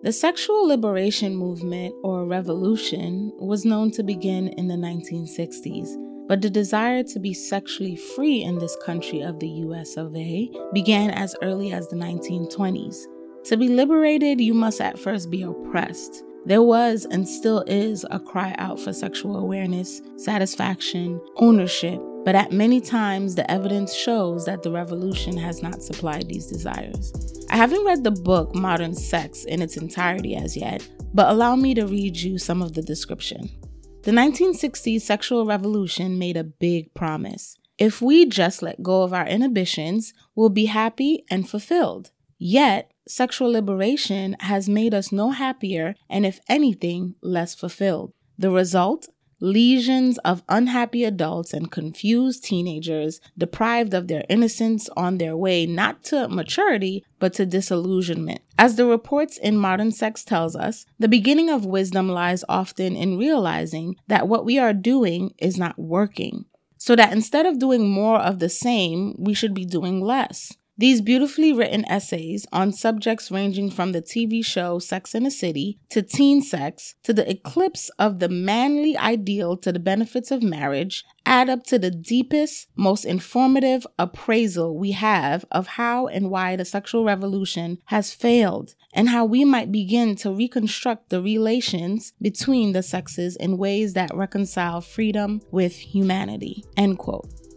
The sexual liberation movement, or revolution, was known to begin in the 1960s, but the desire to be sexually free in this country of the US of A began as early as the 1920s. To be liberated, you must at first be oppressed. There was and still is a cry out for sexual awareness, satisfaction, ownership, but at many times the evidence shows that the revolution has not supplied these desires. I haven't read the book Modern Sex in its entirety as yet, but allow me to read you some of the description. The 1960s sexual revolution made a big promise. If we just let go of our inhibitions, we'll be happy and fulfilled. Yet, sexual liberation has made us no happier and, if anything, less fulfilled. The result? Legions of unhappy adults and confused teenagers deprived of their innocence on their way not to maturity but to disillusionment. As the reports in Modern Sex tells us, the beginning of wisdom lies often in realizing that what we are doing is not working. So that instead of doing more of the same, we should be doing less. These beautifully written essays on subjects ranging from the TV show Sex in the City to teen sex to the eclipse of the manly ideal to the benefits of marriage add up to the deepest, most informative appraisal we have of how and why the sexual revolution has failed and how we might begin to reconstruct the relations between the sexes in ways that reconcile freedom with humanity. End quote.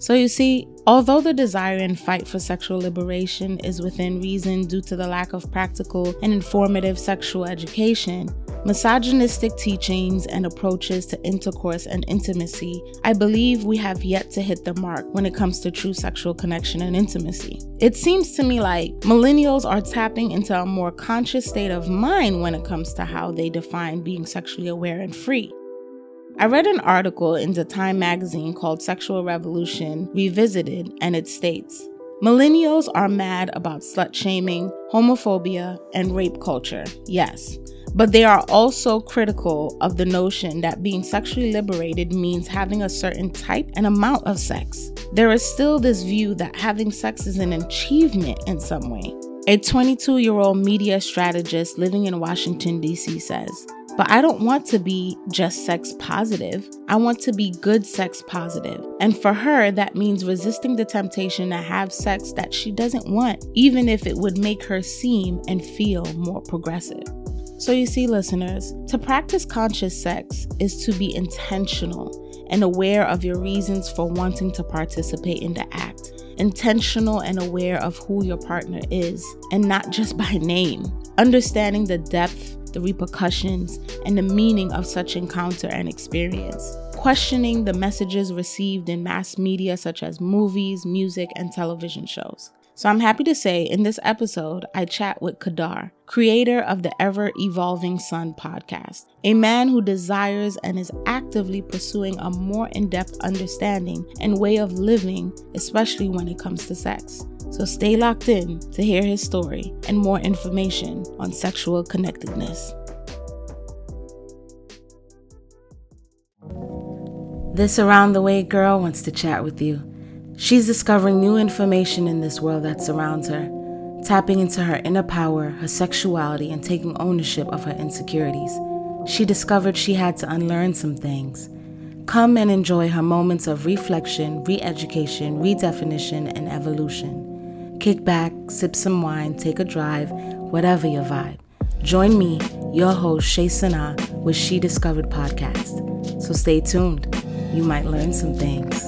So, you see, although the desire and fight for sexual liberation is within reason due to the lack of practical and informative sexual education, misogynistic teachings and approaches to intercourse and intimacy, I believe we have yet to hit the mark when it comes to true sexual connection and intimacy. It seems to me like millennials are tapping into a more conscious state of mind when it comes to how they define being sexually aware and free. I read an article in the Time magazine called Sexual Revolution Revisited, and it states Millennials are mad about slut shaming, homophobia, and rape culture, yes. But they are also critical of the notion that being sexually liberated means having a certain type and amount of sex. There is still this view that having sex is an achievement in some way. A 22 year old media strategist living in Washington, D.C. says, but I don't want to be just sex positive. I want to be good sex positive. And for her, that means resisting the temptation to have sex that she doesn't want, even if it would make her seem and feel more progressive. So, you see, listeners, to practice conscious sex is to be intentional and aware of your reasons for wanting to participate in the act, intentional and aware of who your partner is, and not just by name. Understanding the depth the repercussions, and the meaning of such encounter and experience. Questioning the messages received in mass media such as movies, music, and television shows. So I'm happy to say in this episode, I chat with Kadar, creator of the Ever Evolving Sun podcast, a man who desires and is actively pursuing a more in depth understanding and way of living, especially when it comes to sex. So stay locked in to hear his story and more information on sexual connectedness. This Around the Way girl wants to chat with you. She's discovering new information in this world that surrounds her, tapping into her inner power, her sexuality, and taking ownership of her insecurities. She discovered she had to unlearn some things. Come and enjoy her moments of reflection, re education, redefinition, and evolution. Kick back, sip some wine, take a drive, whatever your vibe. Join me, your host, Shay Sana, with She Discovered podcast. So stay tuned. You might learn some things.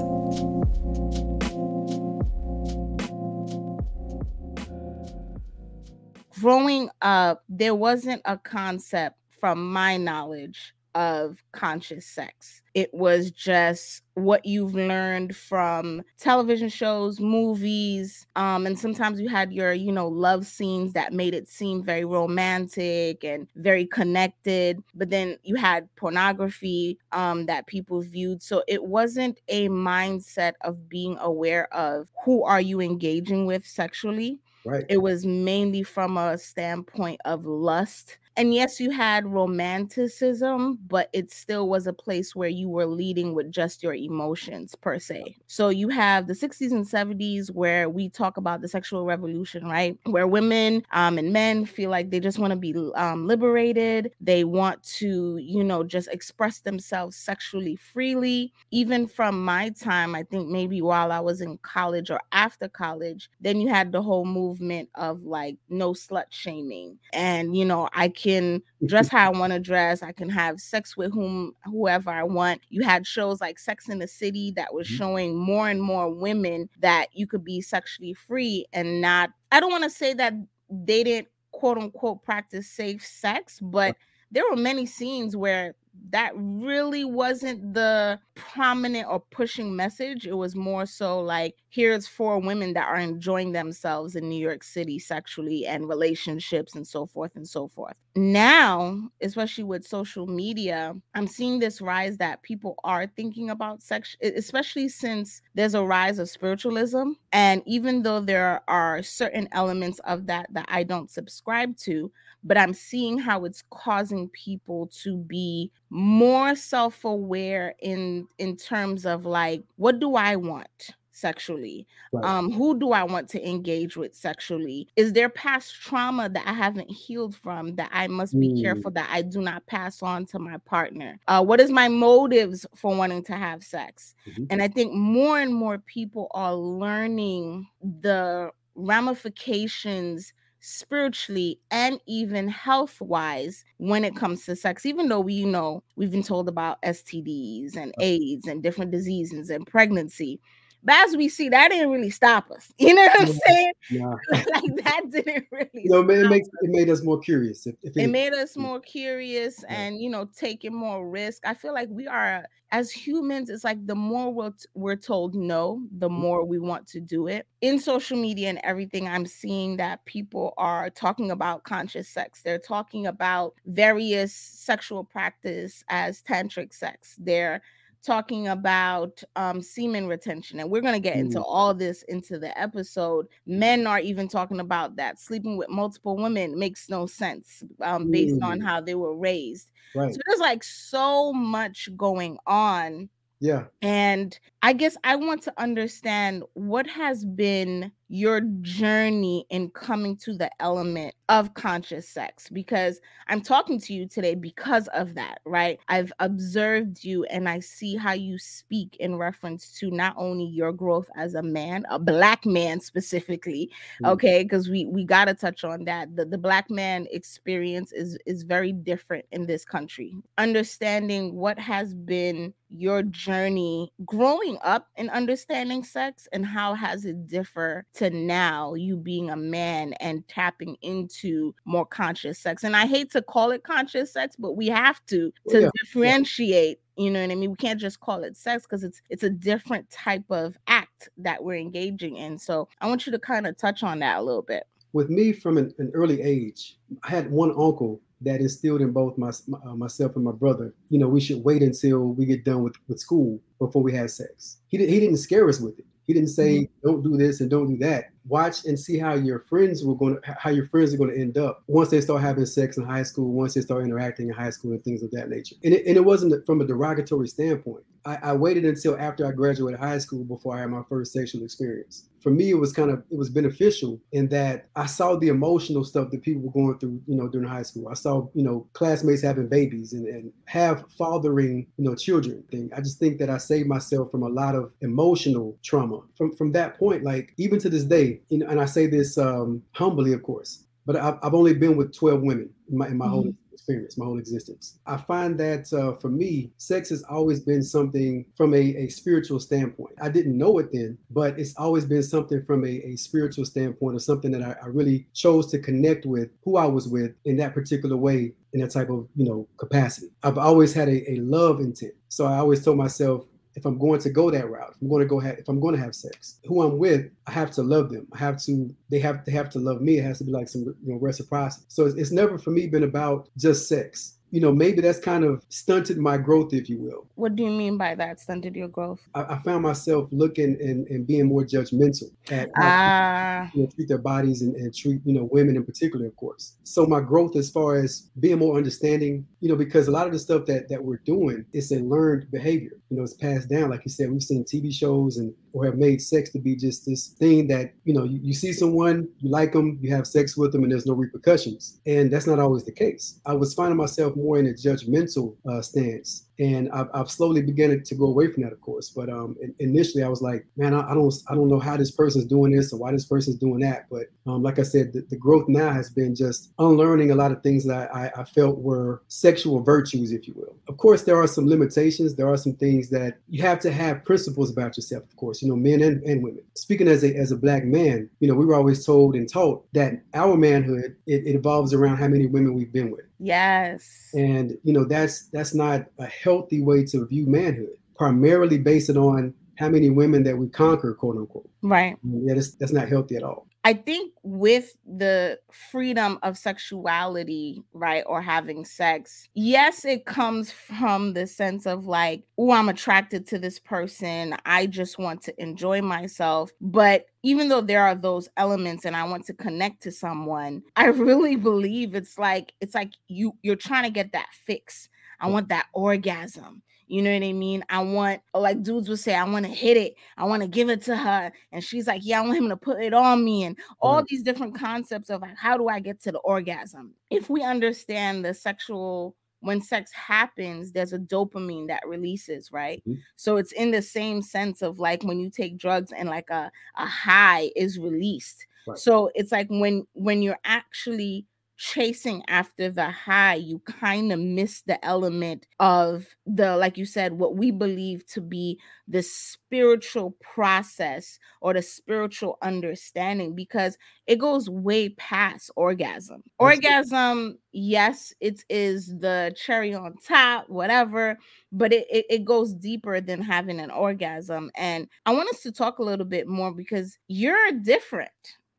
Growing up, there wasn't a concept, from my knowledge, of conscious sex. It was just what you've learned from television shows, movies, um, and sometimes you had your, you know, love scenes that made it seem very romantic and very connected. But then you had pornography um, that people viewed. So it wasn't a mindset of being aware of who are you engaging with sexually. Right. It was mainly from a standpoint of lust And yes, you had romanticism, but it still was a place where you were leading with just your emotions per se. So you have the 60s and 70s where we talk about the sexual revolution, right? Where women um, and men feel like they just want to be um, liberated. They want to, you know, just express themselves sexually freely. Even from my time, I think maybe while I was in college or after college, then you had the whole movement of like no slut shaming. And, you know, I can dress how I want to dress. I can have sex with whom whoever I want. You had shows like Sex in the City that was mm-hmm. showing more and more women that you could be sexually free and not I don't want to say that they didn't quote unquote practice safe sex, but there were many scenes where that really wasn't the prominent or pushing message. It was more so like, here's four women that are enjoying themselves in New York City sexually and relationships and so forth and so forth. Now, especially with social media, I'm seeing this rise that people are thinking about sex, especially since there's a rise of spiritualism. And even though there are certain elements of that that I don't subscribe to, but I'm seeing how it's causing people to be more self-aware in in terms of like what do I want sexually right. um who do i want to engage with sexually is there past trauma that i haven't healed from that i must be mm. careful that i do not pass on to my partner uh what is my motives for wanting to have sex mm-hmm. and i think more and more people are learning the ramifications spiritually and even health wise when it comes to sex even though we you know we've been told about stds and aids and different diseases and pregnancy but as we see, that didn't really stop us. You know what I'm saying? Yeah. like that didn't really. You know, it makes it made us more curious. If, if it, it, made us more curious yeah. and you know taking more risk. I feel like we are as humans. It's like the more we're, we're told no, the mm-hmm. more we want to do it. In social media and everything, I'm seeing that people are talking about conscious sex. They're talking about various sexual practice as tantric sex. They're talking about um, semen retention. And we're going to get into mm. all this into the episode. Men are even talking about that. Sleeping with multiple women makes no sense um, based mm. on how they were raised. Right. So there's like so much going on yeah. And I guess I want to understand what has been your journey in coming to the element of conscious sex because I'm talking to you today because of that, right? I've observed you and I see how you speak in reference to not only your growth as a man, a black man specifically, mm-hmm. okay? Because we we got to touch on that. The the black man experience is is very different in this country. Understanding what has been your journey growing up and understanding sex and how has it differ to now you being a man and tapping into more conscious sex. And i hate to call it conscious sex but we have to oh, to yeah. differentiate you know what i mean? We can't just call it sex because it's it's a different type of act that we're engaging in. So i want you to kind of touch on that a little bit. With me from an, an early age i had one uncle that instilled in both my, uh, myself and my brother. You know, we should wait until we get done with, with school before we have sex. He, did, he didn't scare us with it. He didn't say mm-hmm. don't do this and don't do that. Watch and see how your friends were going to how your friends are going to end up once they start having sex in high school, once they start interacting in high school and things of that nature. And it, and it wasn't from a derogatory standpoint. I, I waited until after I graduated high school before I had my first sexual experience. For me, it was kind of it was beneficial in that I saw the emotional stuff that people were going through, you know, during high school. I saw, you know, classmates having babies and, and have fathering, you know, children. Thing. I just think that I saved myself from a lot of emotional trauma. From from that point, like even to this day, you know, and I say this um, humbly, of course, but I've, I've only been with 12 women in my, in my mm-hmm. whole experience, my whole existence. I find that uh, for me, sex has always been something from a, a spiritual standpoint. I didn't know it then, but it's always been something from a, a spiritual standpoint or something that I, I really chose to connect with who I was with in that particular way in that type of you know capacity. I've always had a, a love intent. So I always told myself, if I'm going to go that route, if I'm going to go have, if I'm going to have sex, who I'm with, I have to love them. I have to, they have, they have to love me. It has to be like some, you know, reciprocity. So it's, it's never for me been about just sex. You know, maybe that's kind of stunted my growth, if you will. What do you mean by that? Stunted your growth? I, I found myself looking and, and being more judgmental at ah. people, you know, treat their bodies and, and treat, you know, women in particular, of course. So my growth as far as being more understanding, you know, because a lot of the stuff that that we're doing is a learned behavior. You know, it's passed down. Like you said, we've seen TV shows and or have made sex to be just this thing that you know you, you see someone you like them you have sex with them and there's no repercussions and that's not always the case i was finding myself more in a judgmental uh, stance and I've, I've, slowly begun to go away from that, of course. But um, initially, I was like, man, I, I, don't, I don't know how this person's doing this or why this person's doing that. But um, like I said, the, the, growth now has been just unlearning a lot of things that I, I, felt were sexual virtues, if you will. Of course, there are some limitations. There are some things that you have to have principles about yourself, of course. You know, men and, and women. Speaking as a as a black man, you know, we were always told and taught that our manhood it, it evolves around how many women we've been with. Yes. And you know that's that's not a healthy way to view manhood. Primarily based on how many women that we conquer, quote unquote. Right. Yeah, that's that's not healthy at all. I think with the freedom of sexuality, right, or having sex, yes, it comes from the sense of like, oh, I'm attracted to this person. I just want to enjoy myself. But even though there are those elements and I want to connect to someone, I really believe it's like it's like you you're trying to get that fix. I want that orgasm. You know what I mean? I want, like dudes would say, I want to hit it. I want to give it to her. And she's like, Yeah, I want him to put it on me. And all right. these different concepts of like, how do I get to the orgasm? If we understand the sexual when sex happens, there's a dopamine that releases, right? Mm-hmm. So it's in the same sense of like when you take drugs and like a, a high is released. Right. So it's like when when you're actually chasing after the high, you kind of miss the element of the, like you said, what we believe to be the spiritual process or the spiritual understanding because it goes way past orgasm. That's orgasm, yes, it is the cherry on top, whatever, but it, it, it goes deeper than having an orgasm. And I want us to talk a little bit more because you're different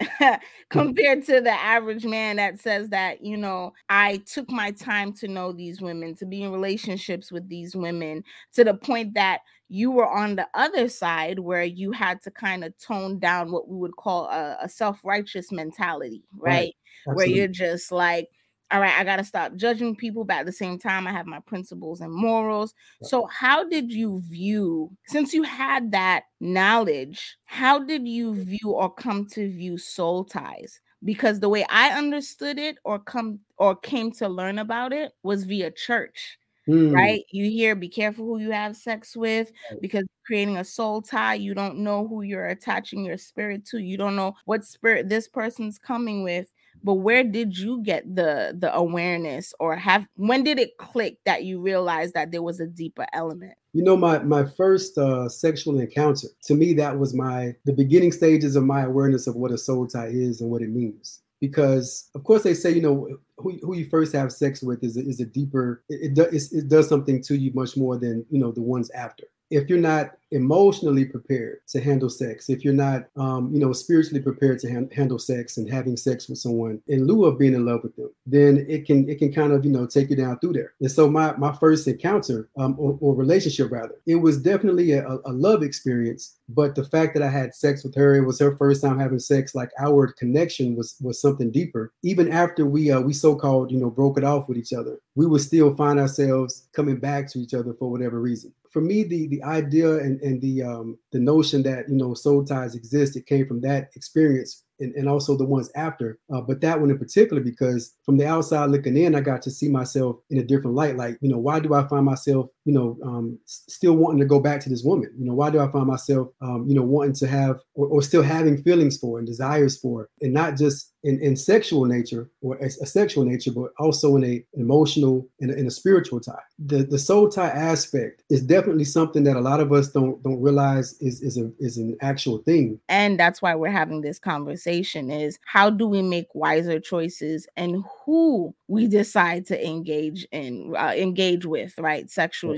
Mm-hmm. compared to the average man that says that, you know, I took my time to know these women, to be in relationships with these women, to the point that you were on the other side where you had to kind of tone down what we would call a, a self righteous mentality, right? right. Where you're just like, all right, I got to stop judging people, but at the same time, I have my principles and morals. So, how did you view, since you had that knowledge, how did you view or come to view soul ties? Because the way I understood it or come or came to learn about it was via church. Mm. Right? You hear be careful who you have sex with because creating a soul tie, you don't know who you're attaching your spirit to. You don't know what spirit this person's coming with but where did you get the the awareness or have when did it click that you realized that there was a deeper element? You know my my first uh, sexual encounter to me that was my the beginning stages of my awareness of what a soul tie is and what it means. Because of course they say you know who, who you first have sex with is a, is a deeper it, it, does, it does something to you much more than you know the ones after if you're not emotionally prepared to handle sex, if you're not, um, you know, spiritually prepared to ha- handle sex and having sex with someone in lieu of being in love with them, then it can it can kind of you know take you down through there. And so my my first encounter um, or, or relationship rather, it was definitely a, a love experience. But the fact that I had sex with her, it was her first time having sex. Like our connection was was something deeper. Even after we uh, we so called you know broke it off with each other, we would still find ourselves coming back to each other for whatever reason for me, the the idea and, and the um, the notion that you know soul ties exist, it came from that experience and, and also the ones after. Uh, but that one in particular, because from the outside looking in, I got to see myself in a different light. Like, you know, why do I find myself, you know, um, still wanting to go back to this woman? You know, why do I find myself, um, you know, wanting to have or, or still having feelings for and desires for, and not just in, in sexual nature or a, a sexual nature, but also in a emotional and in a spiritual tie. The the soul tie aspect is definitely something that a lot of us don't don't realize is is a is an actual thing. And that's why we're having this conversation is how do we make wiser choices and who we decide to engage in uh, engage with, right? Sexually.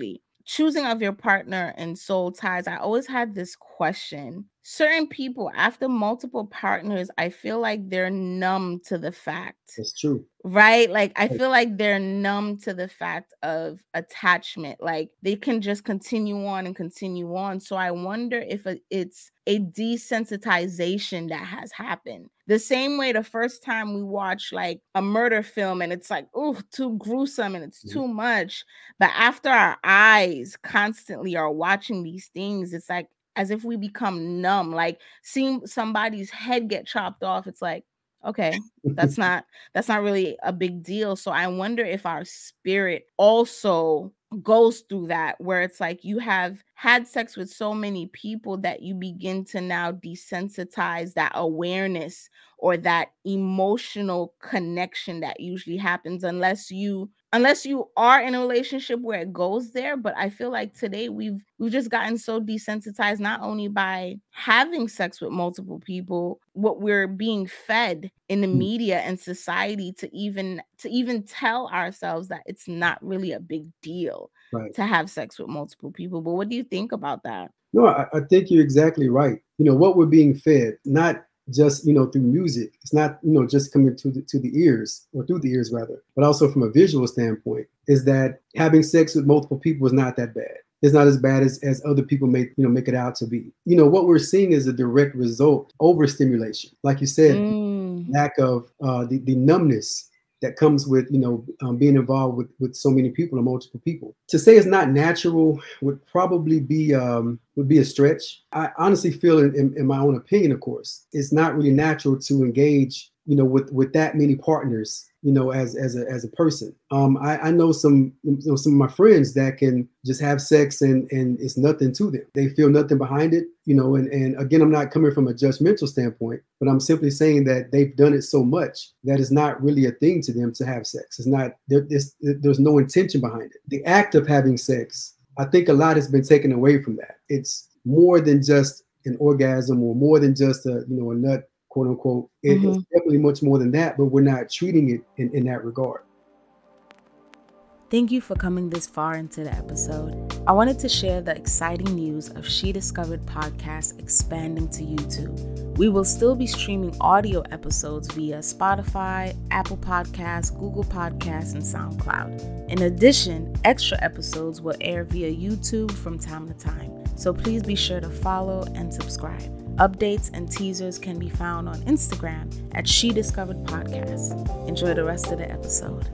Choosing of your partner and soul ties. I always had this question certain people after multiple partners, I feel like they're numb to the fact. It's true. Right? Like I feel like they're numb to the fact of attachment. Like they can just continue on and continue on. So I wonder if it's a desensitization that has happened. The same way the first time we watch like a murder film and it's like, oh, too gruesome and it's mm-hmm. too much. But after our eyes constantly are watching these things, it's like as if we become numb, like seeing somebody's head get chopped off. It's like, okay that's not that's not really a big deal so i wonder if our spirit also goes through that where it's like you have had sex with so many people that you begin to now desensitize that awareness or that emotional connection that usually happens unless you unless you are in a relationship where it goes there but i feel like today we've we've just gotten so desensitized not only by having sex with multiple people what we're being fed in the mm. media and society to even to even tell ourselves that it's not really a big deal right. to have sex with multiple people but what do you think about that no I, I think you're exactly right you know what we're being fed not just you know through music. It's not you know just coming to the to the ears or through the ears rather but also from a visual standpoint is that having sex with multiple people is not that bad. It's not as bad as, as other people make you know make it out to be. You know what we're seeing is a direct result overstimulation. Like you said mm. lack of uh, the, the numbness that comes with you know um, being involved with with so many people and multiple people. To say it's not natural would probably be um, would be a stretch. I honestly feel, in, in, in my own opinion, of course, it's not really natural to engage you know with with that many partners you know, as as a as a person. Um, I, I know some you know, some of my friends that can just have sex and and it's nothing to them. They feel nothing behind it, you know. And and again, I'm not coming from a judgmental standpoint, but I'm simply saying that they've done it so much that it's not really a thing to them to have sex. It's not there, there's, there's no intention behind it. The act of having sex, I think a lot has been taken away from that. It's more than just an orgasm or more than just a you know a nut quote unquote. It, mm-hmm. It's definitely much more than that, but we're not treating it in, in that regard. Thank you for coming this far into the episode. I wanted to share the exciting news of She Discovered podcast expanding to YouTube. We will still be streaming audio episodes via Spotify, Apple Podcasts, Google Podcasts, and SoundCloud. In addition, extra episodes will air via YouTube from time to time. So please be sure to follow and subscribe. Updates and teasers can be found on Instagram at She Discovered Podcast. Enjoy the rest of the episode.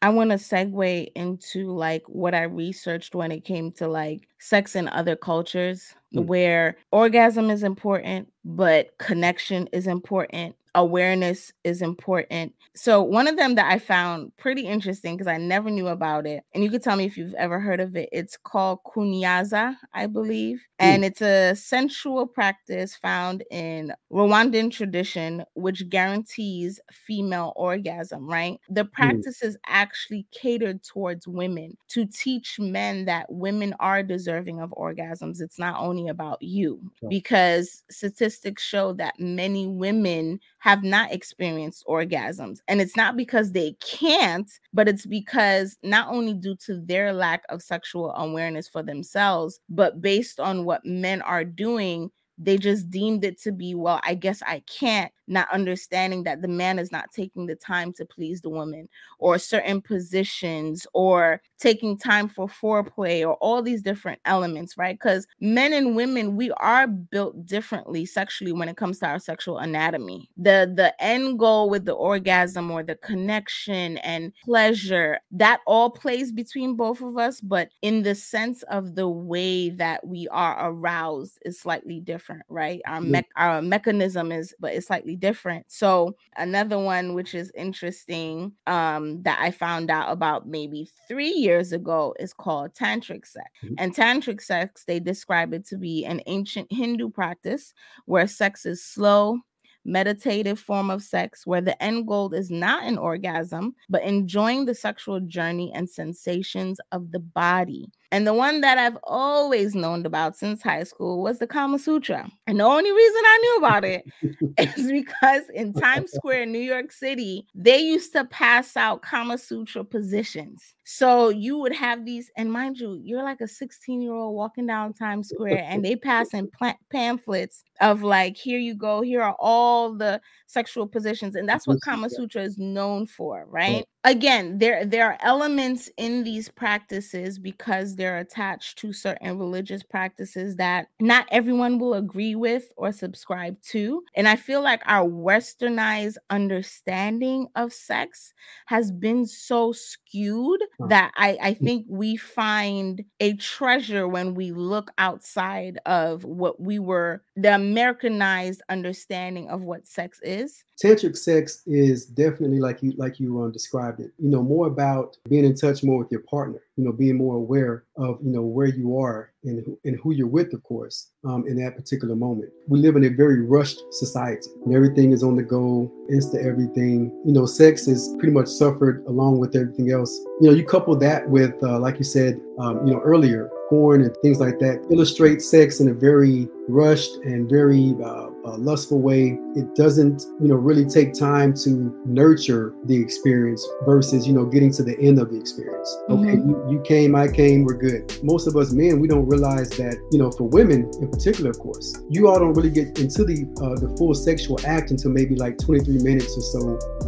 I want to segue into like what I researched when it came to like sex in other cultures, mm. where orgasm is important, but connection is important awareness is important. So one of them that I found pretty interesting because I never knew about it, and you could tell me if you've ever heard of it. It's called kunyaza, I believe, mm. and it's a sensual practice found in Rwandan tradition, which guarantees female orgasm. Right, the mm. practice mm. is actually catered towards women to teach men that women are deserving of orgasms. It's not only about you, because statistics show that many women have not experienced orgasms. And it's not because they can't, but it's because not only due to their lack of sexual awareness for themselves, but based on what men are doing, they just deemed it to be, well, I guess I can't not understanding that the man is not taking the time to please the woman or certain positions or taking time for foreplay or all these different elements right? Because men and women we are built differently sexually when it comes to our sexual anatomy. The the end goal with the orgasm or the connection and pleasure that all plays between both of us but in the sense of the way that we are aroused is slightly different right? Our mm-hmm. me- our mechanism is but it's slightly different. So another one which is interesting um, that I found out about maybe three years ago is called tantric sex. Mm-hmm. And tantric sex, they describe it to be an ancient Hindu practice where sex is slow, meditative form of sex where the end goal is not an orgasm, but enjoying the sexual journey and sensations of the body. And the one that I've always known about since high school was the Kama Sutra. And the only reason I knew about it is because in Times Square, in New York City, they used to pass out Kama Sutra positions. So you would have these, and mind you, you're like a 16 year old walking down Times Square, and they pass in pl- pamphlets of like, here you go, here are all the sexual positions, and that's what Kama Sutra is known for, right? Again, there there are elements in these practices because they're attached to certain religious practices that not everyone will agree with or subscribe to. And I feel like our westernized understanding of sex has been so skewed that I, I mm. think we find a treasure when we look outside of what we were the Americanized understanding of what sex is. Tantric sex is definitely like you like you um, described it. You know, more about being in touch more with your partner. You know, being more aware of you know where you are and who, and who you're with, of course, um, in that particular moment. We live in a very rushed society, and everything is on the go, insta everything. You know, sex is pretty much suffered along with everything else. You know, you couple that with, uh, like you said, um, you know, earlier, porn and things like that illustrate sex in a very rushed and very uh, uh, lustful way. It doesn't, you know, really take time to nurture the experience versus, you know, getting to the end of the experience. Okay, mm-hmm. you, you, came, I came, we're good. Most of us men, we don't realize that, you know, for women in particular, of course, you all don't really get into the uh, the full sexual act until maybe like 23 minutes or so.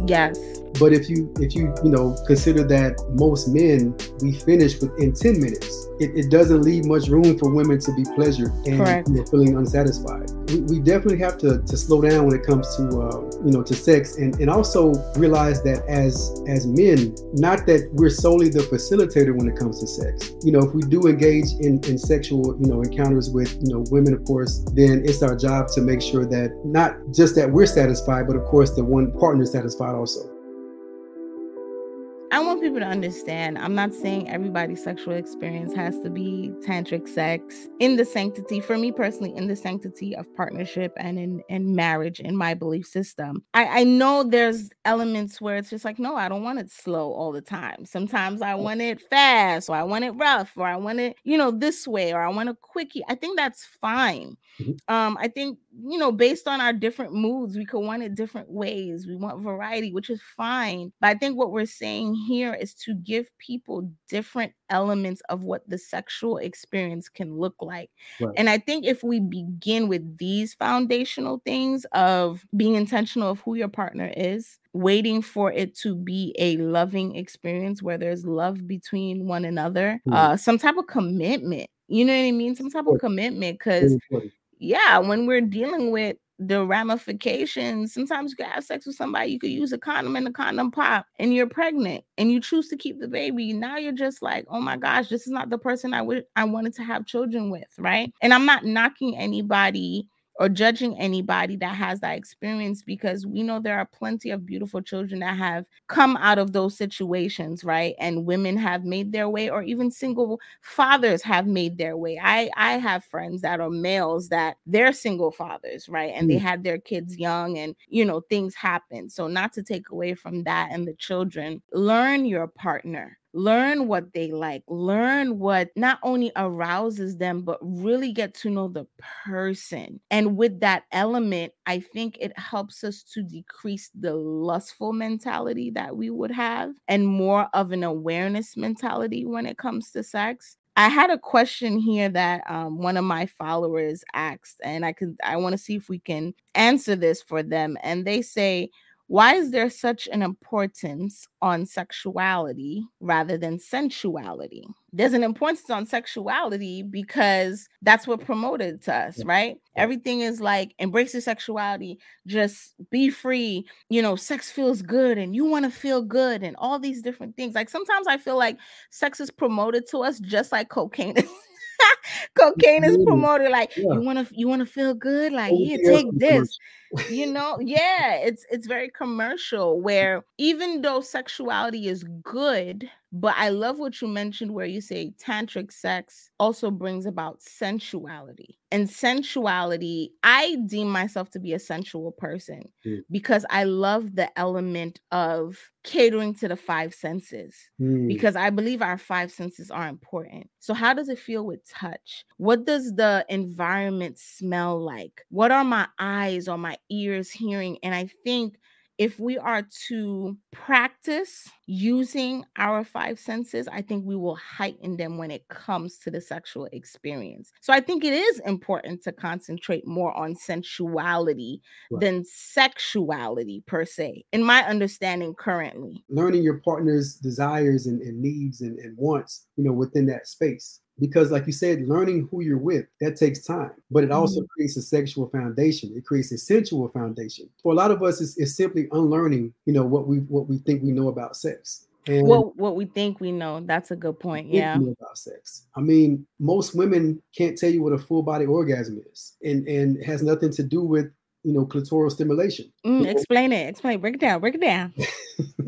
Yes. But if you if you you know consider that most men we finish within 10 minutes, it, it doesn't leave much room for women to be pleasured and you know, feeling unsatisfied. We, we definitely have to, to slow down when it comes to uh, you know to sex and, and also realize that as as men, not that we're solely the facilitator when it comes to sex. You know, if we do engage in, in sexual you know encounters with you know women, of course, then it's our job to make sure that not just that we're satisfied, but of course the one partner is satisfied also. People to understand I'm not saying everybody's sexual experience has to be tantric sex in the sanctity, for me personally, in the sanctity of partnership and in, in marriage, in my belief system. I, I know there's elements where it's just like, no, I don't want it slow all the time. Sometimes I want it fast, or I want it rough, or I want it, you know, this way, or I want a quickie. I think that's fine. Mm-hmm. Um, I think you know, based on our different moods, we could want it different ways. We want variety, which is fine. But I think what we're saying here is to give people different elements of what the sexual experience can look like. Right. And I think if we begin with these foundational things of being intentional of who your partner is, waiting for it to be a loving experience where there's love between one another, mm. uh, some type of commitment. You know what I mean? Some type of commitment because yeah, when we're dealing with the ramifications, sometimes you can have sex with somebody, you could use a condom and the condom pop, and you're pregnant and you choose to keep the baby. Now you're just like, oh my gosh, this is not the person I would I wanted to have children with, right? And I'm not knocking anybody or judging anybody that has that experience because we know there are plenty of beautiful children that have come out of those situations right? And women have made their way or even single fathers have made their way. I i have friends that are males that they're single fathers right? And mm. they had their kids young and you know things happen. So not to take away from that and the children learn your partner learn what they like, learn what not only arouses them, but really get to know the person. And with that element, I think it helps us to decrease the lustful mentality that we would have and more of an awareness mentality when it comes to sex. I had a question here that um, one of my followers asked, and I could I want to see if we can answer this for them. And they say, why is there such an importance on sexuality rather than sensuality? There's an importance on sexuality because that's what promoted to us, right? Everything is like embrace your sexuality, just be free. You know, sex feels good and you want to feel good and all these different things. Like sometimes I feel like sex is promoted to us just like cocaine cocaine is promoted like yeah. you want to you want to feel good? Like oh, yeah take this. you know, yeah, it's it's very commercial where even though sexuality is good, but I love what you mentioned where you say tantric sex also brings about sensuality. And sensuality, I deem myself to be a sensual person Mm. because I love the element of catering to the five senses Mm. because I believe our five senses are important. So, how does it feel with touch? What does the environment smell like? What are my eyes or my ears hearing? And I think if we are to practice using our five senses, I think we will heighten them when it comes to the sexual experience. So I think it is important to concentrate more on sensuality Right. than sexuality per se, in my understanding currently. learning your partner's desires and, and needs and, and wants, you know, within that space. Because, like you said, learning who you're with that takes time, but it also Mhm. creates a sexual foundation. It creates a sensual foundation. For a lot of us, it's, it's simply unlearning, you know, what we what we think we know about sex. And What what we think we know, that's a good point. Yeah. about sex. I mean, most women can't tell you what a full body orgasm is, and and it has nothing to do with you know clitoral stimulation. Mm, You know, explain it. Explain. Break it down. Break it down.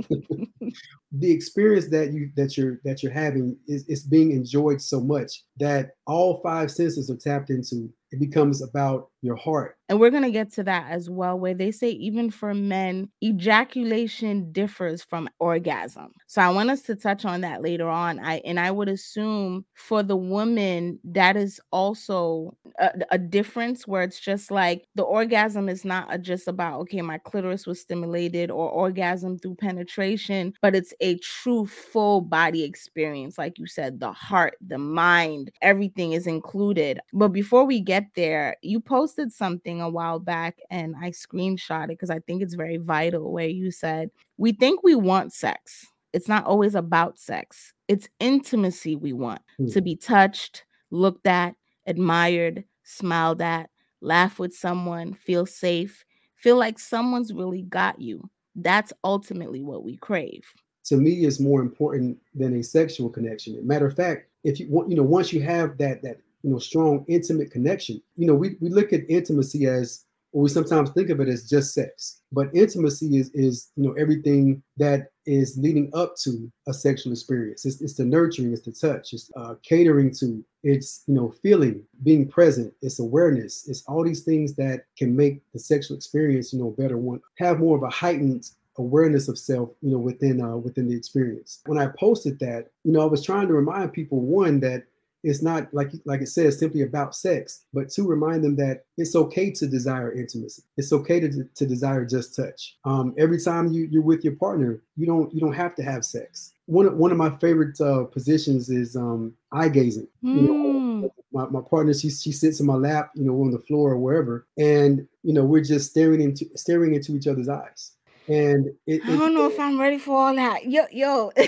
the experience that you that you're that you're having is, is being enjoyed so much that all five senses are tapped into it becomes about your heart And we're going to get to that as well, where they say even for men, ejaculation differs from orgasm. So I want us to touch on that later on. I and I would assume for the woman that is also a, a difference where it's just like the orgasm is not just about okay, my clitoris was stimulated or orgasm through penetration, but it's a true full body experience, like you said, the heart, the mind, everything is included. But before we get there, you posted something a while back and I screenshot it because I think it's very vital where you said, We think we want sex. It's not always about sex, it's intimacy we want Hmm. to be touched, looked at, admired, smiled at, laugh with someone, feel safe, feel like someone's really got you. That's ultimately what we crave. to me is more important than a sexual connection matter of fact if you want you know once you have that that you know strong intimate connection. You know we, we look at intimacy as or we sometimes think of it as just sex. But intimacy is is you know everything that is leading up to a sexual experience. It's, it's the nurturing it's the touch it's uh, catering to it's you know feeling being present it's awareness it's all these things that can make the sexual experience you know better one have more of a heightened awareness of self you know within uh within the experience. When i posted that you know i was trying to remind people one that it's not like like it says simply about sex but to remind them that it's okay to desire intimacy it's okay to, to desire just touch um, every time you, you're with your partner you don't you don't have to have sex one of, one of my favorite uh, positions is um, eye gazing you know Hmm. my, my partner she, she sits in my lap you know on the floor or wherever and you know we're just staring into staring into each other's eyes and it, I don't it know if I'm ready for all that. Yo, yo.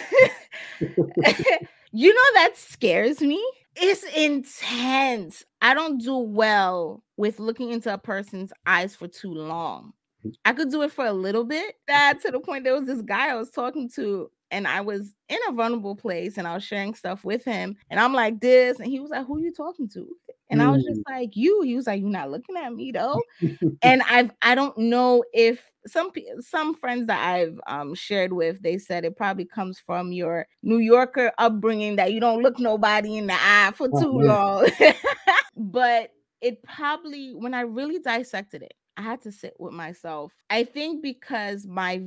you know that scares me. It's intense. I don't do well with looking into a person's eyes for too long. Mm. I could do it for a little bit. That to the point there was this guy I was talking to, and I was in a vulnerable place and I was sharing stuff with him. And I'm like this, and he was like, Who are you talking to? And I was just like, You. He was like, You're not looking at me though and I've I don't know if some some friends that I've um shared with they said it probably comes from your New Yorker upbringing that you don't look nobody in the eye for Oh, too man. long. but it probably when I really dissected it, I had to sit with myself. I think because my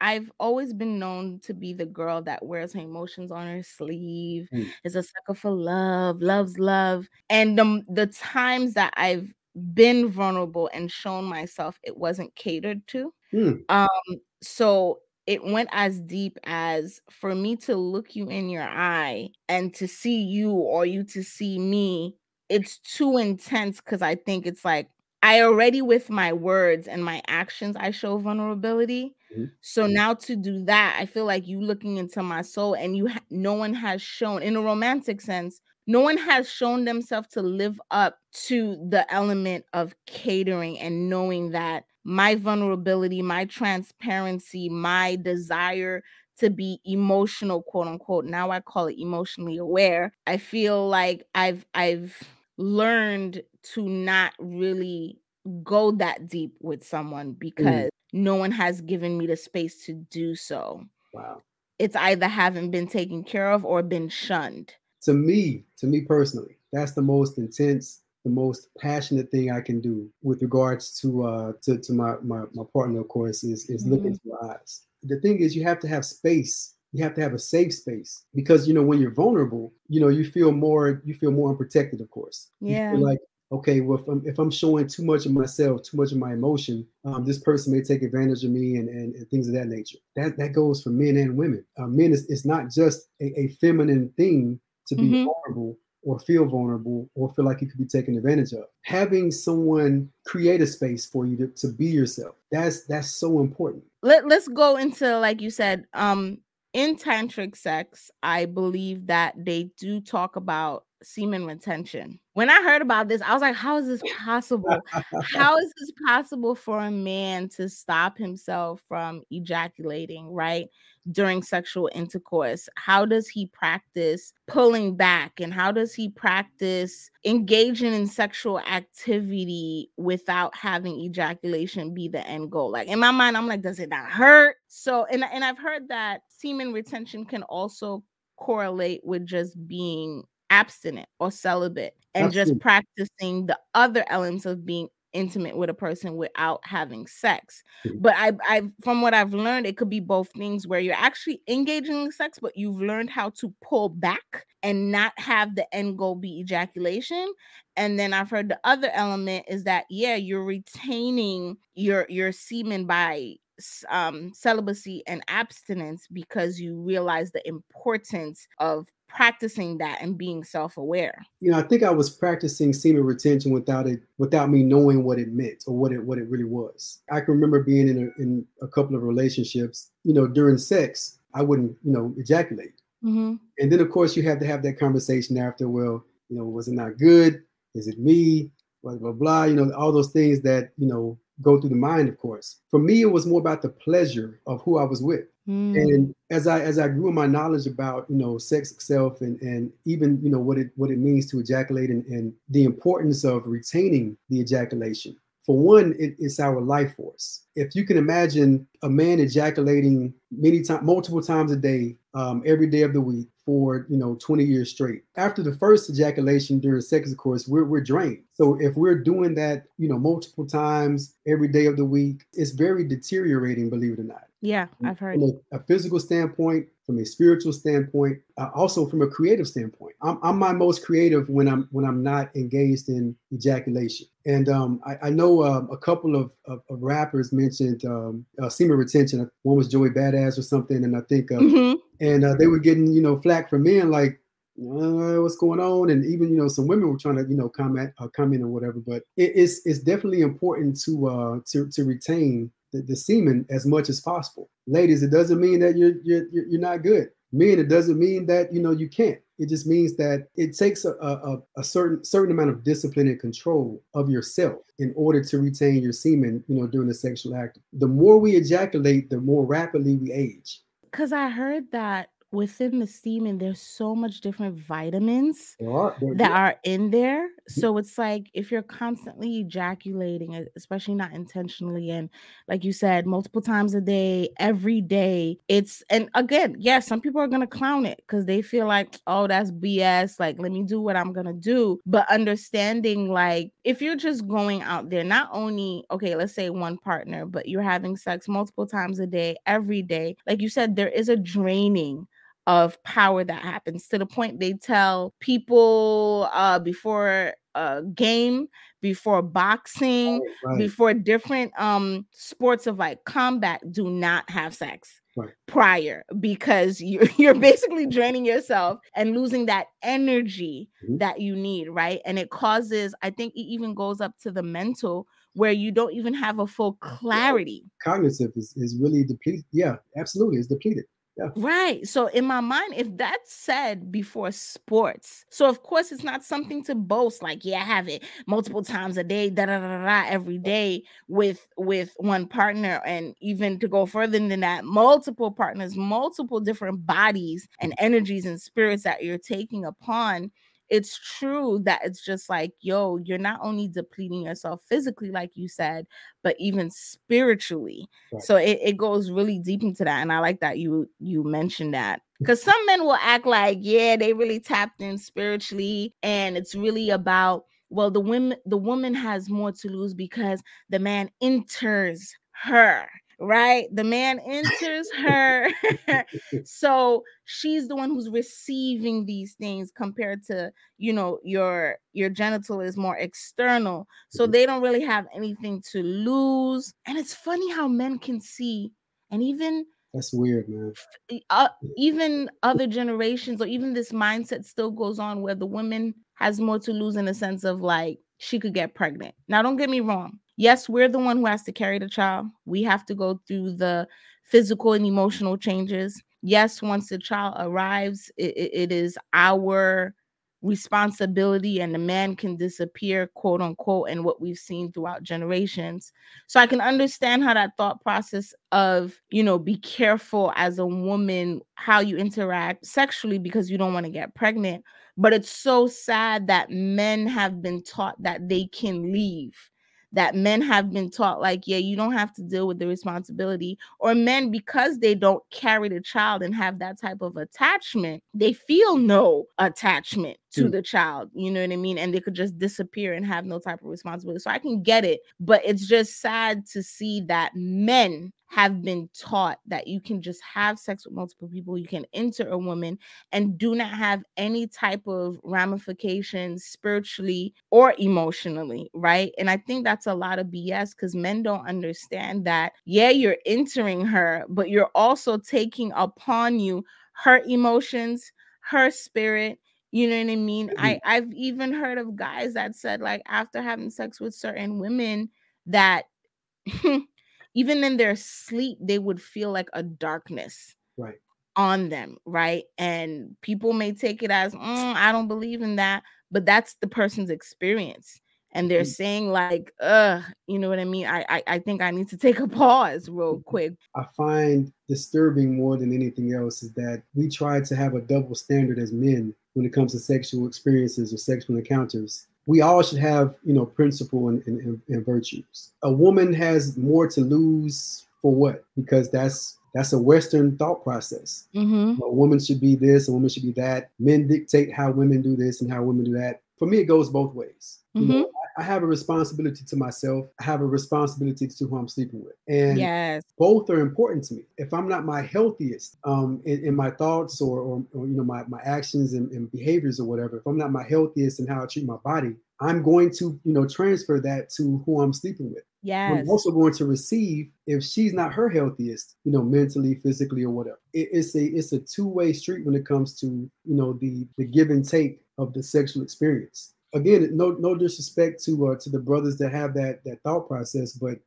I've always been known to be the girl that wears her emotions on her sleeve, Mm. is a sucker for love, loves love. And the, the times that I've been vulnerable and shown myself it wasn't catered to. Hmm. Um, so it went as deep as for me to look you in your eye and to see you or you to see me, it's too intense because I think it's like I already with my words and my actions, I show vulnerability. Mhm. So now to do that, I feel like you looking into my soul and you ha- no one has shown in a romantic sense no one has shown themselves to live up to the element of catering and knowing that my vulnerability, my transparency, my desire to be emotional, quote unquote. Now I call it emotionally aware. I feel like I've I've learned to not really go that deep with someone because mm. no one has given me the space to do so. Wow. It's either haven't been taken care of or been shunned. To me, to me personally, that's the most intense, the most passionate thing I can do with regards to uh to, to my, my my partner, of course, is is mm-hmm. look into your eyes. The thing is you have to have space you have to have a safe space because you know when you're vulnerable you know you feel more you feel more unprotected of course yeah like okay, well, if I'm, if I'm showing too much of myself, too much of my emotion, um, this person may take advantage of me and, and, and, things of that nature. That that goes for men and women. Uh, men is it's not just a, a, feminine thing to be mm-hmm. vulnerable or feel vulnerable or feel like you could be taken advantage of. Having someone create a space for you to, to be yourself, that's that's so important. Let, let's go into like you said, um, in tantric sex, I believe that they do talk about semen retention. When I heard about this, I was like, how is this possible? how is this possible for a man to stop himself from ejaculating, right? During sexual intercourse? How does he practice pulling back? And how does he practice engaging in sexual activity without having ejaculation be the end goal? Like in my mind, I'm like, does it not hurt? So, and, and I've heard that semen retention can also correlate with just being abstinent or celibate and That's just practicing the other elements of being intimate with a person without having sex. But I, I, from what I've learned, it could be both things where you're actually engaging in sex, but you've learned how to pull back and not have the end goal be ejaculation. And then I've heard the other element is that yeah, you're retaining your your semen by um, celibacy and abstinence because you realize the importance of practicing that and being self-aware. You know i think i was practicing semen retention without it without me knowing what it meant or what it what it really was. I can remember being in a, in a couple of relationships you know during sex i wouldn't you know ejaculate. Mm-hmm. and then of course you have to have that conversation after well you know was it not good? Is it me? Blah blah blah you know all those things that you know go through the mind of course. For me it was more about the pleasure of who i was with Mm. And as I as I grew in my knowledge about you know sex itself and and even you know what it what it means to ejaculate and, and the importance of retaining the ejaculation. For one, it, it's our life force. If you can imagine a man ejaculating many times, multiple times a day, um, every day of the week for you know 20 years straight. After the first ejaculation during sex, of course, we're we're drained. So if we're doing that, you know, multiple times every day of the week, it's very deteriorating, believe it or not. Yeah, I've heard. From a, a physical standpoint, from a spiritual standpoint, uh, also from a creative standpoint. I'm, I'm my most creative when I'm when I'm not engaged in ejaculation. And um, I, I, know um, a couple of, of, of rappers mentioned um, uh, semen retention. One was Joey Badass or something, and I think, uh, mm-hmm. and uh, they were getting you know flack from men like uh, what's going on and even you know some women were trying to you know comment uh, comment or whatever but it, it's it's definitely important to uh to to retain the, the semen as much as possible. Ladies, it doesn't mean that you're, you're you're not good. Men, it doesn't mean that you know you can't. It just means that it takes a, a, a, certain certain amount of discipline and control of yourself in order to retain your semen, you know, during the sexual act. The more we ejaculate, the more rapidly we age. Because I heard that within the semen there's so much different vitamins are, that are in there. So it's like if you're constantly ejaculating especially not intentionally and like you said multiple times a day every day it's and again yes yeah, some people are going to clown it because they feel like oh that's bs like let me do what i'm going to do. But understanding like if you're just going out there not only okay let's say one partner but you're having sex multiple times a day every day like you said there is a draining of power that happens to the point they tell people uh, before a game, before boxing, right, right. before different um sports of like combat, do not have sex right. prior because you're, you're basically draining yourself and losing that energy mm-hmm. that you need, right? And it causes, I think it even goes up to the mental where you don't even have a full clarity. Cognitive is, is really depleted. Yeah, absolutely. It's depleted. Yeah. Right. So in my mind, if that's said before sports, so of course it's not something to boast, like, yeah, I have it multiple times a day, da da da da every day with with one partner. And even to go further than that, multiple partners, multiple different bodies and energies and spirits that you're taking upon it's true that it's just like, yo, you're not only depleting yourself physically, like you said, but even spiritually. Right. So it, it goes really deep into that. And I like that you you mentioned that. Because mm-hmm. some men will act like, yeah, they really tapped in spiritually, and it's really about well, the women the woman has more to lose because the man enters her right? The man enters her. so she's the one who's receiving these things compared to, you know, your your genital is more external. So mm-hmm. they don't really have anything to lose. And it's funny how men can see and even that's weird, man. Uh, even other generations, or even this mindset still goes on where the woman has more to lose in the sense of like she could get pregnant. Now, don't get me wrong yes, we're the one who has to carry the child. We have to go through the physical and emotional changes. Yes, once the child arrives, it, it is our responsibility and the man can disappear, quote unquote, and what we've seen throughout generations. So I can understand how that thought process of, you know, be careful as a woman how you interact sexually because you don't want to get pregnant. But it's so sad that men have been taught that they can leave that men have been taught like yeah you don't have to deal with the responsibility or men because they don't carry the child and have that type of attachment they feel no attachment to mm. the child you know what i mean and they could just disappear and have no type of responsibility so i can get it but it's just sad to see that men have been taught that you can just have sex with multiple people, you can enter a woman and do not have any type of ramifications spiritually or emotionally, right? And I think that's a lot of BS because men don't understand that, yeah, you're entering her, but you're also taking upon you her emotions, her spirit. You know what I mean? I, mm-hmm. I've even heard of guys that said, like, after having sex with certain women, that even in their sleep, they would feel like a darkness right on them, right? And people may take it as, mm, I don't believe in that, but that's the person's experience. And they're mm-hmm. saying, like, uh, you know what I mean? I, I I think I need to take a pause real mm-hmm. quick. I find disturbing more than anything else is that we try to have a double standard as men when it comes to sexual experiences or sexual encounters we all should have, you know, principle and, and, and virtues. A woman has more to lose for what? Because that's that's a Western thought process. Mm-hmm. A woman should be this, a woman should be that. Men dictate how women do this and how women do that. For me, it goes both ways. Mm-hmm. You know, I have a responsibility to myself. I have a responsibility to who I'm sleeping with, and yes. both are important to me. If I'm not my healthiest um, in, in my thoughts or, or, or, you know my, my actions and, and behaviors or whatever, if I'm not my healthiest in how I treat my body, I'm going to you know transfer that to who I'm sleeping with. Yes. I'm also going to receive if she's not her healthiest, you know, mentally, physically, or whatever. It, it's a it's a two way street when it comes to you know the the give and take of the sexual experience again, no no disrespect to uh, to the brothers that have that that thought process, but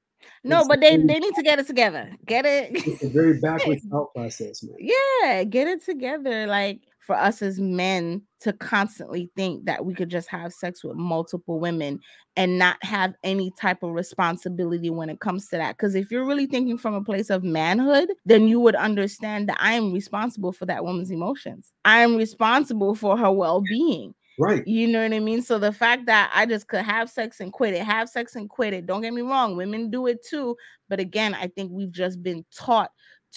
no, but they, they need to get it together. Get it. It's a very backwards thought process, man. Yeah, get it together. Like for us as men to constantly think that we could just have sex with multiple women and not have any type of responsibility when it comes to that. Because if you're really thinking from a place of manhood, then you would understand that I am responsible for that woman's emotions. I am responsible for her well being. Right. You know what I mean? So the fact that I just could have sex and quit it, have sex and quit it. Don't get me wrong, women do it too. But again, I think we've just been taught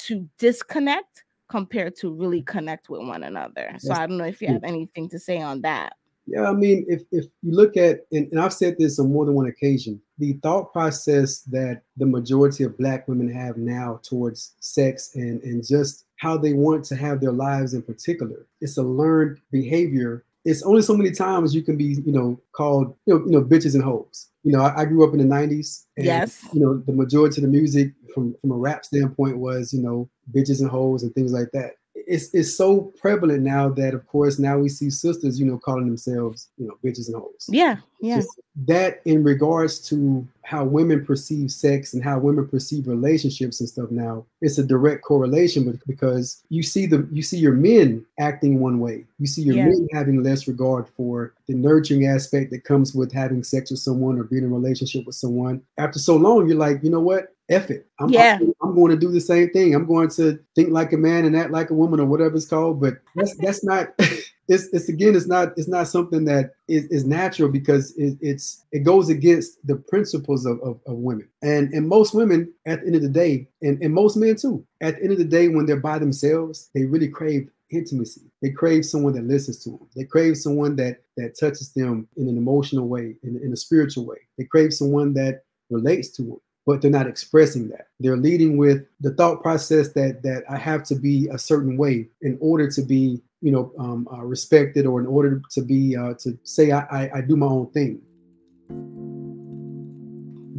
to disconnect compared to really connect with one another. So I don't know if you have anything to say on that. Yeah, I mean, if, if you look at, and, and I've said this on more than one occasion, the thought process that the majority of Black women have now towards sex and, and just how they want to have their lives in particular, it's a learned behavior it's only so many times you can be, you know, called, you know, you know, bitches and hoes. You know, I, I grew up in the '90s, and yes, you know, the majority of the music from from a rap standpoint was, you know, bitches and hoes and things like that it's it's so prevalent now that of course now we see sisters, you know, calling themselves, you know, bitches and hoes. Yeah, yeah. Just that in regards to how women perceive sex and how women perceive relationships and stuff now, it's a direct correlation because you see the you see your men acting one way. You see your yeah. men having less regard for the nurturing aspect that comes with having sex with someone or being in a relationship with someone. After so long, you're like, you know what? F it. I'm, Yeah. I'm, I'm going to do the same thing. I'm going to think like a man and act like a woman or whatever it's called. But that's that's not. It's, it's again, it's not it's not something that is, is natural because it, it's it goes against the principles of, of, of women and and most women at the end of the day and, and most men too at the end of the day when they're by themselves they really crave intimacy. They crave someone that listens to them. They crave someone that that touches them in an emotional way, in, in a spiritual way. They crave someone that relates to them, but they're not expressing that. They're leading with the thought process that that I have to be a certain way in order to be, you know, um, uh, respected, or in order to be uh, to say I, I, I do my own thing.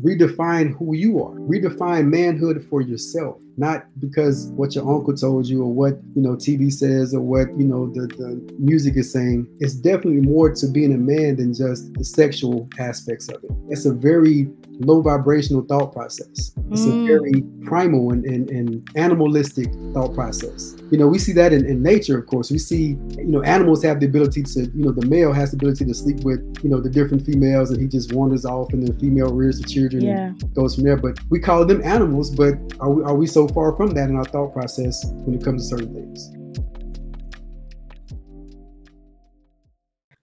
Redefine who you are. Redefine manhood for yourself not because what your uncle told you or what you know tv says or what you know the, the music is saying. It's definitely more to being a man than just the sexual aspects of it. It's a very low vibrational thought process. It's Mm. a very primal and, and, and animalistic thought process. You know we see that in, in nature of course. We see you know animals have the ability to you know the male has the ability to sleep with you know the different females and he just wanders off and the female rears the children and goes from there. But we call them animals, but are we, are we so far from that in our thought process when it comes to certain things?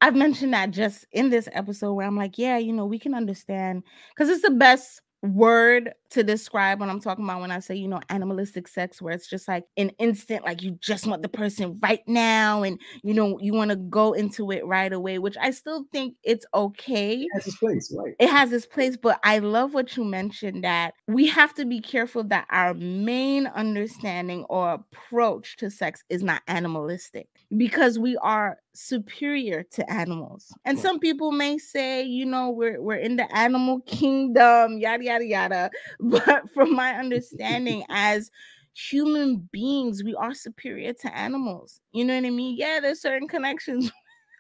I've mentioned that just in this episode where I'm like, yeah, you know, we can understand because it's the best word to describe what I'm talking about when I say, you know, animalistic sex, where it's just like an instant, like you just want the person right now, and you know, you want to go into it right away, which I still think it's okay. It has its place, right? it has its place but i love what you mentioned that we have to be careful that our main understanding or approach to sex is not animalistic because we are superior to animals. And some people may say you know we're we're in the animal kingdom yada yada yada but from my understanding as human beings we are superior to animals you know what i mean yeah there's certain connections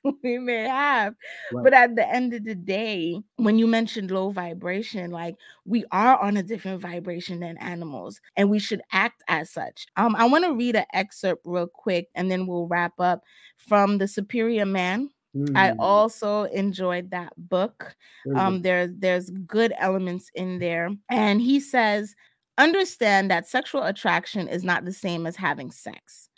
we may have Right. but at the end of the day, when you mentioned low vibration, like we are on a different vibration than animals and we should act as such. Um, I want to read an excerpt real quick and then we'll wrap up from The Superior Man. I Mm, also enjoyed that book. good. Um, there, there's good elements in there. And he says, understand that sexual attraction is not the same as having sex.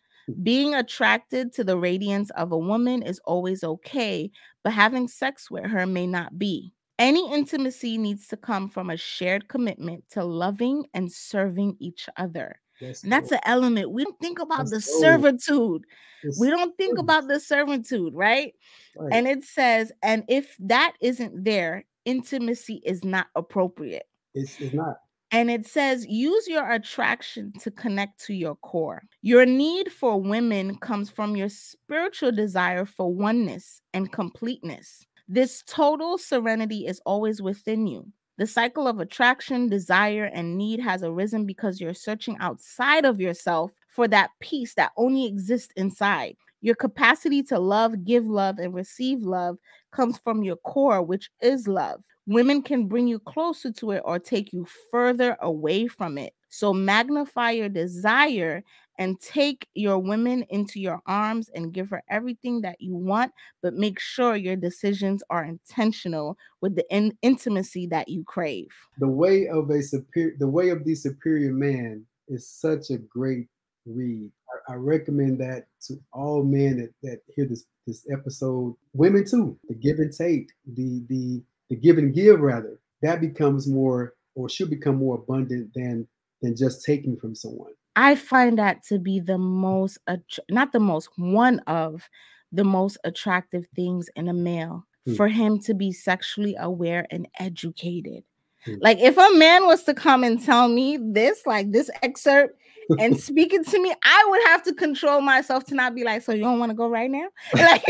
Being attracted to the radiance of a woman is always okay, but having sex with her may not be. Any intimacy needs to come from a shared commitment to loving and serving each other. That's And that's an element. We don't think about That's the servitude. It's We don't think about the servitude, right? right. And it says, and if that isn't there, intimacy is not appropriate. it's, it's not. And it says, use your attraction to connect to your core. Your need for women comes from your spiritual desire for oneness and completeness. This total serenity is always within you. The cycle of attraction, desire, and need has arisen because you're searching outside of yourself for that peace that only exists inside. Your capacity to love, give love, and receive love comes from your core, which is love. Women can bring you closer to it or take you further away from it. So magnify your desire and take your women into your arms and give her everything that you want, but make sure your decisions are intentional with the in- intimacy that you crave. The way of a superior, the way of the superior man is such a great read. I, I recommend that to all men that, that hear this this episode. Women too. The give and take, the the the give and give rather. That becomes more or should become more abundant than than just taking from someone. I find that to be the most, not the most, one of the most attractive things in a male Hmm. for him to be sexually aware and educated. Hmm. Like if a man was to come and tell me this, like this excerpt, and speaking to me, I would have to control myself to not be like, so you don't want to go right now? Like,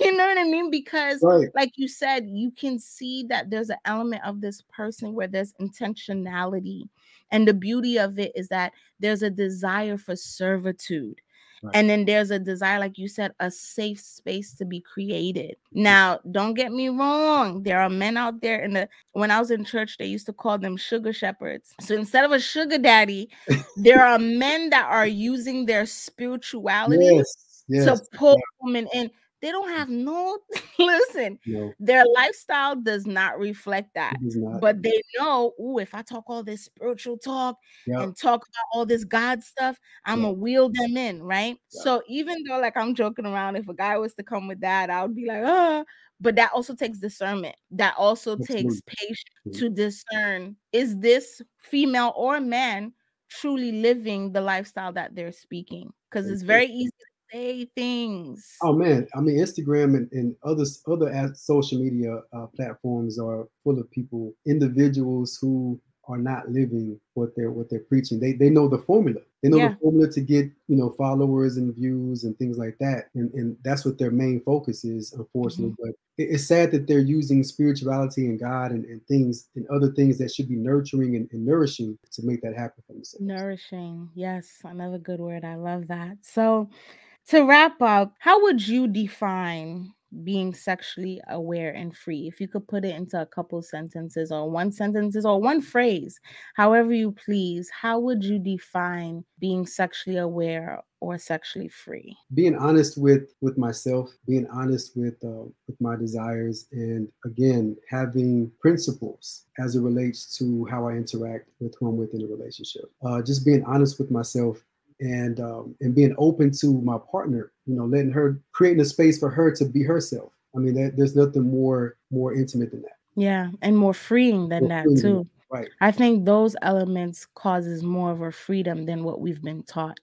you know what I mean? Because Right. like you said, you can see that there's an element of this person where there's intentionality. And the beauty of it is that there's a desire for servitude. Right. And then there's a desire, like you said, a safe space to be created. Now, don't get me wrong. There are men out there in the when I was in church, they used to call them sugar shepherds. So instead of a sugar daddy, there are men that are using their spirituality Yes. Yes. to pull women in. They don't have no listen. No, Their lifestyle does not reflect that. not. But they know, oh, if I talk all this spiritual talk yeah, and talk about all this God stuff, I'm Yeah. gonna wheel them in, right? Yeah. So even though like I'm joking around, if a guy was to come with that, I would be like, ah, but that also takes discernment. That also takes patience to discern is this female or man truly living the lifestyle that they're speaking? Because it's very easy say things. Oh man, I mean Instagram and, and other other social media uh, platforms are full of people, individuals who are not living what they're what they're preaching. They they know the formula. They know Yeah. the formula to get you know followers and views and things like that, and and that's what their main focus is. Unfortunately, Mm-hmm. but it- it's sad that they're using spirituality and God and, and things and other things that should be nurturing and, and nourishing to make that happen for themselves. Nourishing. Yes, another good word. I love that. So, to wrap up, how would you define being sexually aware and free? If you could put it into a couple sentences or one sentences or one phrase, however you please, how would you define being sexually aware or sexually free? being honest with with myself being honest with uh, with my desires and again having principles as it relates to how i interact with who i'm with in a relationship uh, just being honest with myself and um, and being open to my partner you know letting her creating a space for her to be herself i mean that, there's nothing more more intimate than that Yeah, and more freeing than More that freeing too. right I think those elements causes more of a freedom than what we've been taught.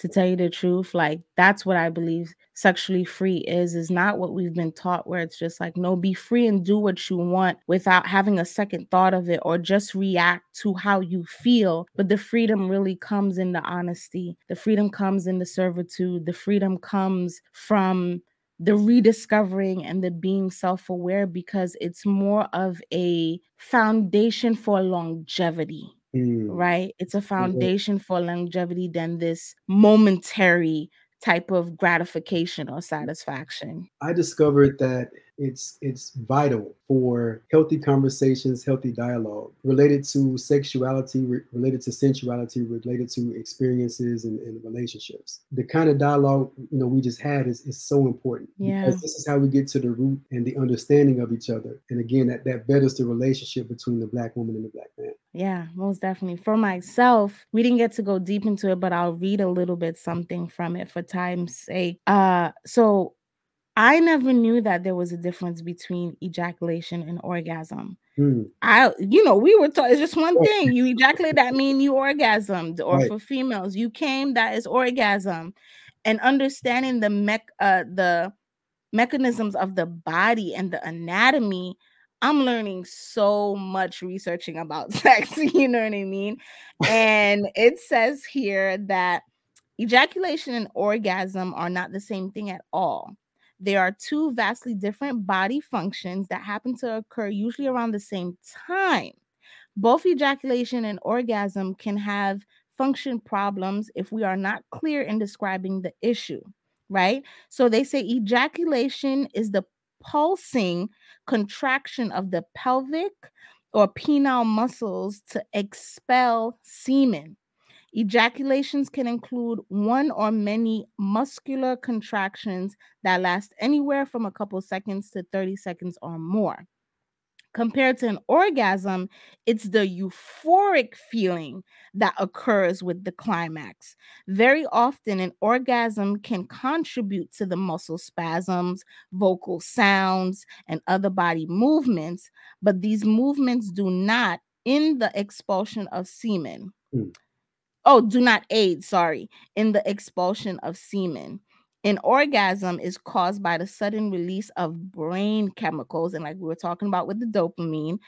To tell you the truth, like that's what I believe sexually free is is not what we've been taught where it's just like no be free and do what you want without having a second thought of it or just react to how you feel. But the freedom really comes in the honesty. The freedom comes in the servitude. The freedom comes from the rediscovering and the being self-aware because it's more of a foundation for longevity Mm, right? It's a foundation for longevity than this momentary type of gratification or satisfaction. I discovered that it's it's vital for healthy conversations, healthy dialogue related to sexuality, re- related to sensuality, related to experiences and, and relationships. The kind of dialogue you know we just had is, is so important Yeah. because this is how we get to the root and the understanding of each other. And again, that that betters the relationship between the black woman and the black man. Yeah, most definitely. For myself, we didn't get to go deep into it, but I'll read a little bit something from it for time's sake. Uh so I never knew that there was a difference between ejaculation and orgasm. Hmm, I, you know, we were taught it's just one thing. You ejaculate, that mean you orgasmed, or Right. for females, you came, that is orgasm. And understanding the mech, uh, the mechanisms of the body and the anatomy, I'm learning so much researching about sex. You know what I mean? And it says here that ejaculation and orgasm are not the same thing at all. There are two vastly different body functions that happen to occur usually around the same time. Both ejaculation and orgasm can have function problems if we are not clear in describing the issue, right? So they say ejaculation is the pulsing contraction of the pelvic or penile muscles to expel semen. Ejaculations can include one or many muscular contractions that last anywhere from a couple seconds to 30 seconds or more. Compared to an orgasm, it's the euphoric feeling that occurs with the climax. Very often, an orgasm can contribute to the muscle spasms, vocal sounds, and other body movements, but these movements do not in the expulsion of semen. Hmm. Oh, do not aid, sorry, in the expulsion of semen. An orgasm is caused by the sudden release of brain chemicals, and like we were talking about with the dopamine,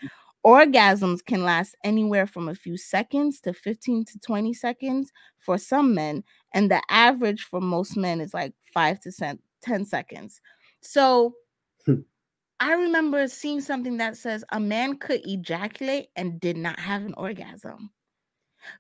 orgasms can last anywhere from a few seconds to 15 to 20 seconds for some men, and the average for most men is like five to 10 seconds. So Hmm. I remember seeing something that says a man could ejaculate and did not have an orgasm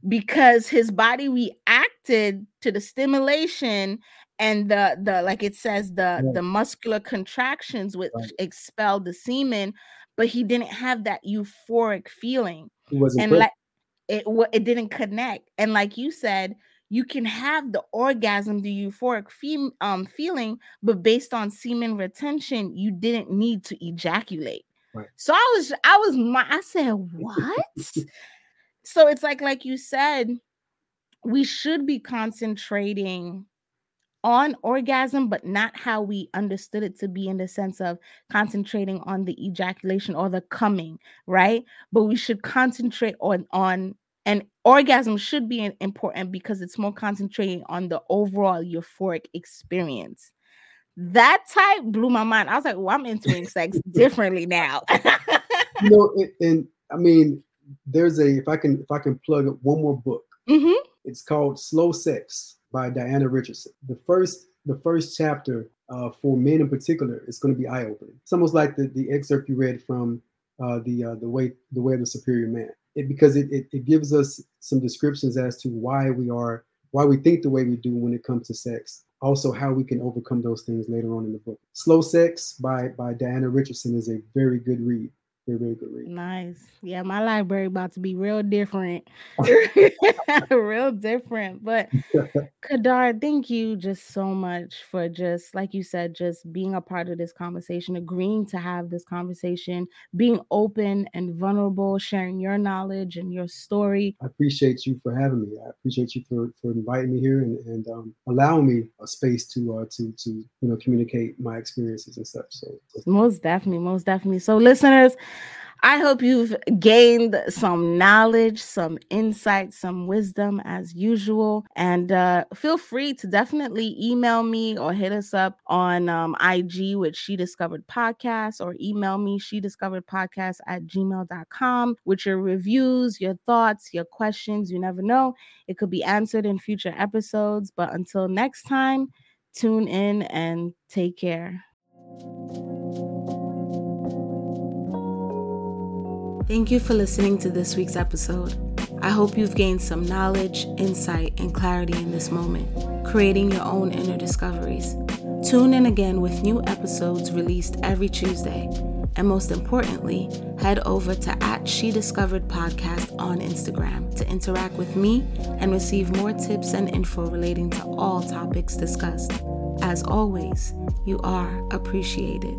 because his body reacted to the stimulation and the the like it says the Right. the muscular contractions which Right. expelled the semen but he didn't have that euphoric feeling He wasn't and like it it didn't connect and like you said you can have the orgasm, the euphoric fem- um, feeling, but based on semen retention, you didn't need to ejaculate. Right. So I was, I was, my, I said, what? so it's like, like you said, we should be concentrating on orgasm, but not how we understood it to be in the sense of concentrating on the ejaculation or the coming, right? But we should concentrate on on and orgasm should be important because it's more concentrating on the overall euphoric experience. That type blew my mind. I was like, well, I'm entering sex differently now. you know, and, and, I mean, there's a if I can if I can plug one more book. Mm-hmm. It's called Slow Sex by Diana Richardson. The first the first chapter uh, for men in particular is going to be eye opening. It's almost like the, the excerpt you read from uh, the uh, the way the way of the superior man. It, because it, it, it gives us some descriptions as to why we are why we think the way we do when it comes to sex. Also, how we can overcome those things later on in the book. Slow Sex by by Diana Richardson is a very good read. Nice. Yeah, my library about to be real different. real different. But Kadar, thank you just so much for just like you said, just being a part of this conversation, agreeing to have this conversation, being open and vulnerable, sharing your knowledge and your story. I appreciate you for having me. I appreciate you for, for inviting me here and, and um, allowing me a space to uh, to to you know communicate my experiences and such. So most definitely, most definitely. So listeners, I hope you've gained some knowledge, some insight, some wisdom as usual. And uh, feel free to definitely email me or hit us up on um, IG with She Discovered Podcast or email me, She Discovered Podcast at gmail.com with your reviews, your thoughts, your questions. You never know. It could be answered in future episodes. But until next time, tune in and take care. Thank you for listening to this week's episode. I hope you've gained some knowledge, insight, and clarity in this moment, creating your own inner discoveries. Tune in again with new episodes released every Tuesday. And most importantly, head over to at She Discovered Podcast on Instagram to interact with me and receive more tips and info relating to all topics discussed. As always, you are appreciated.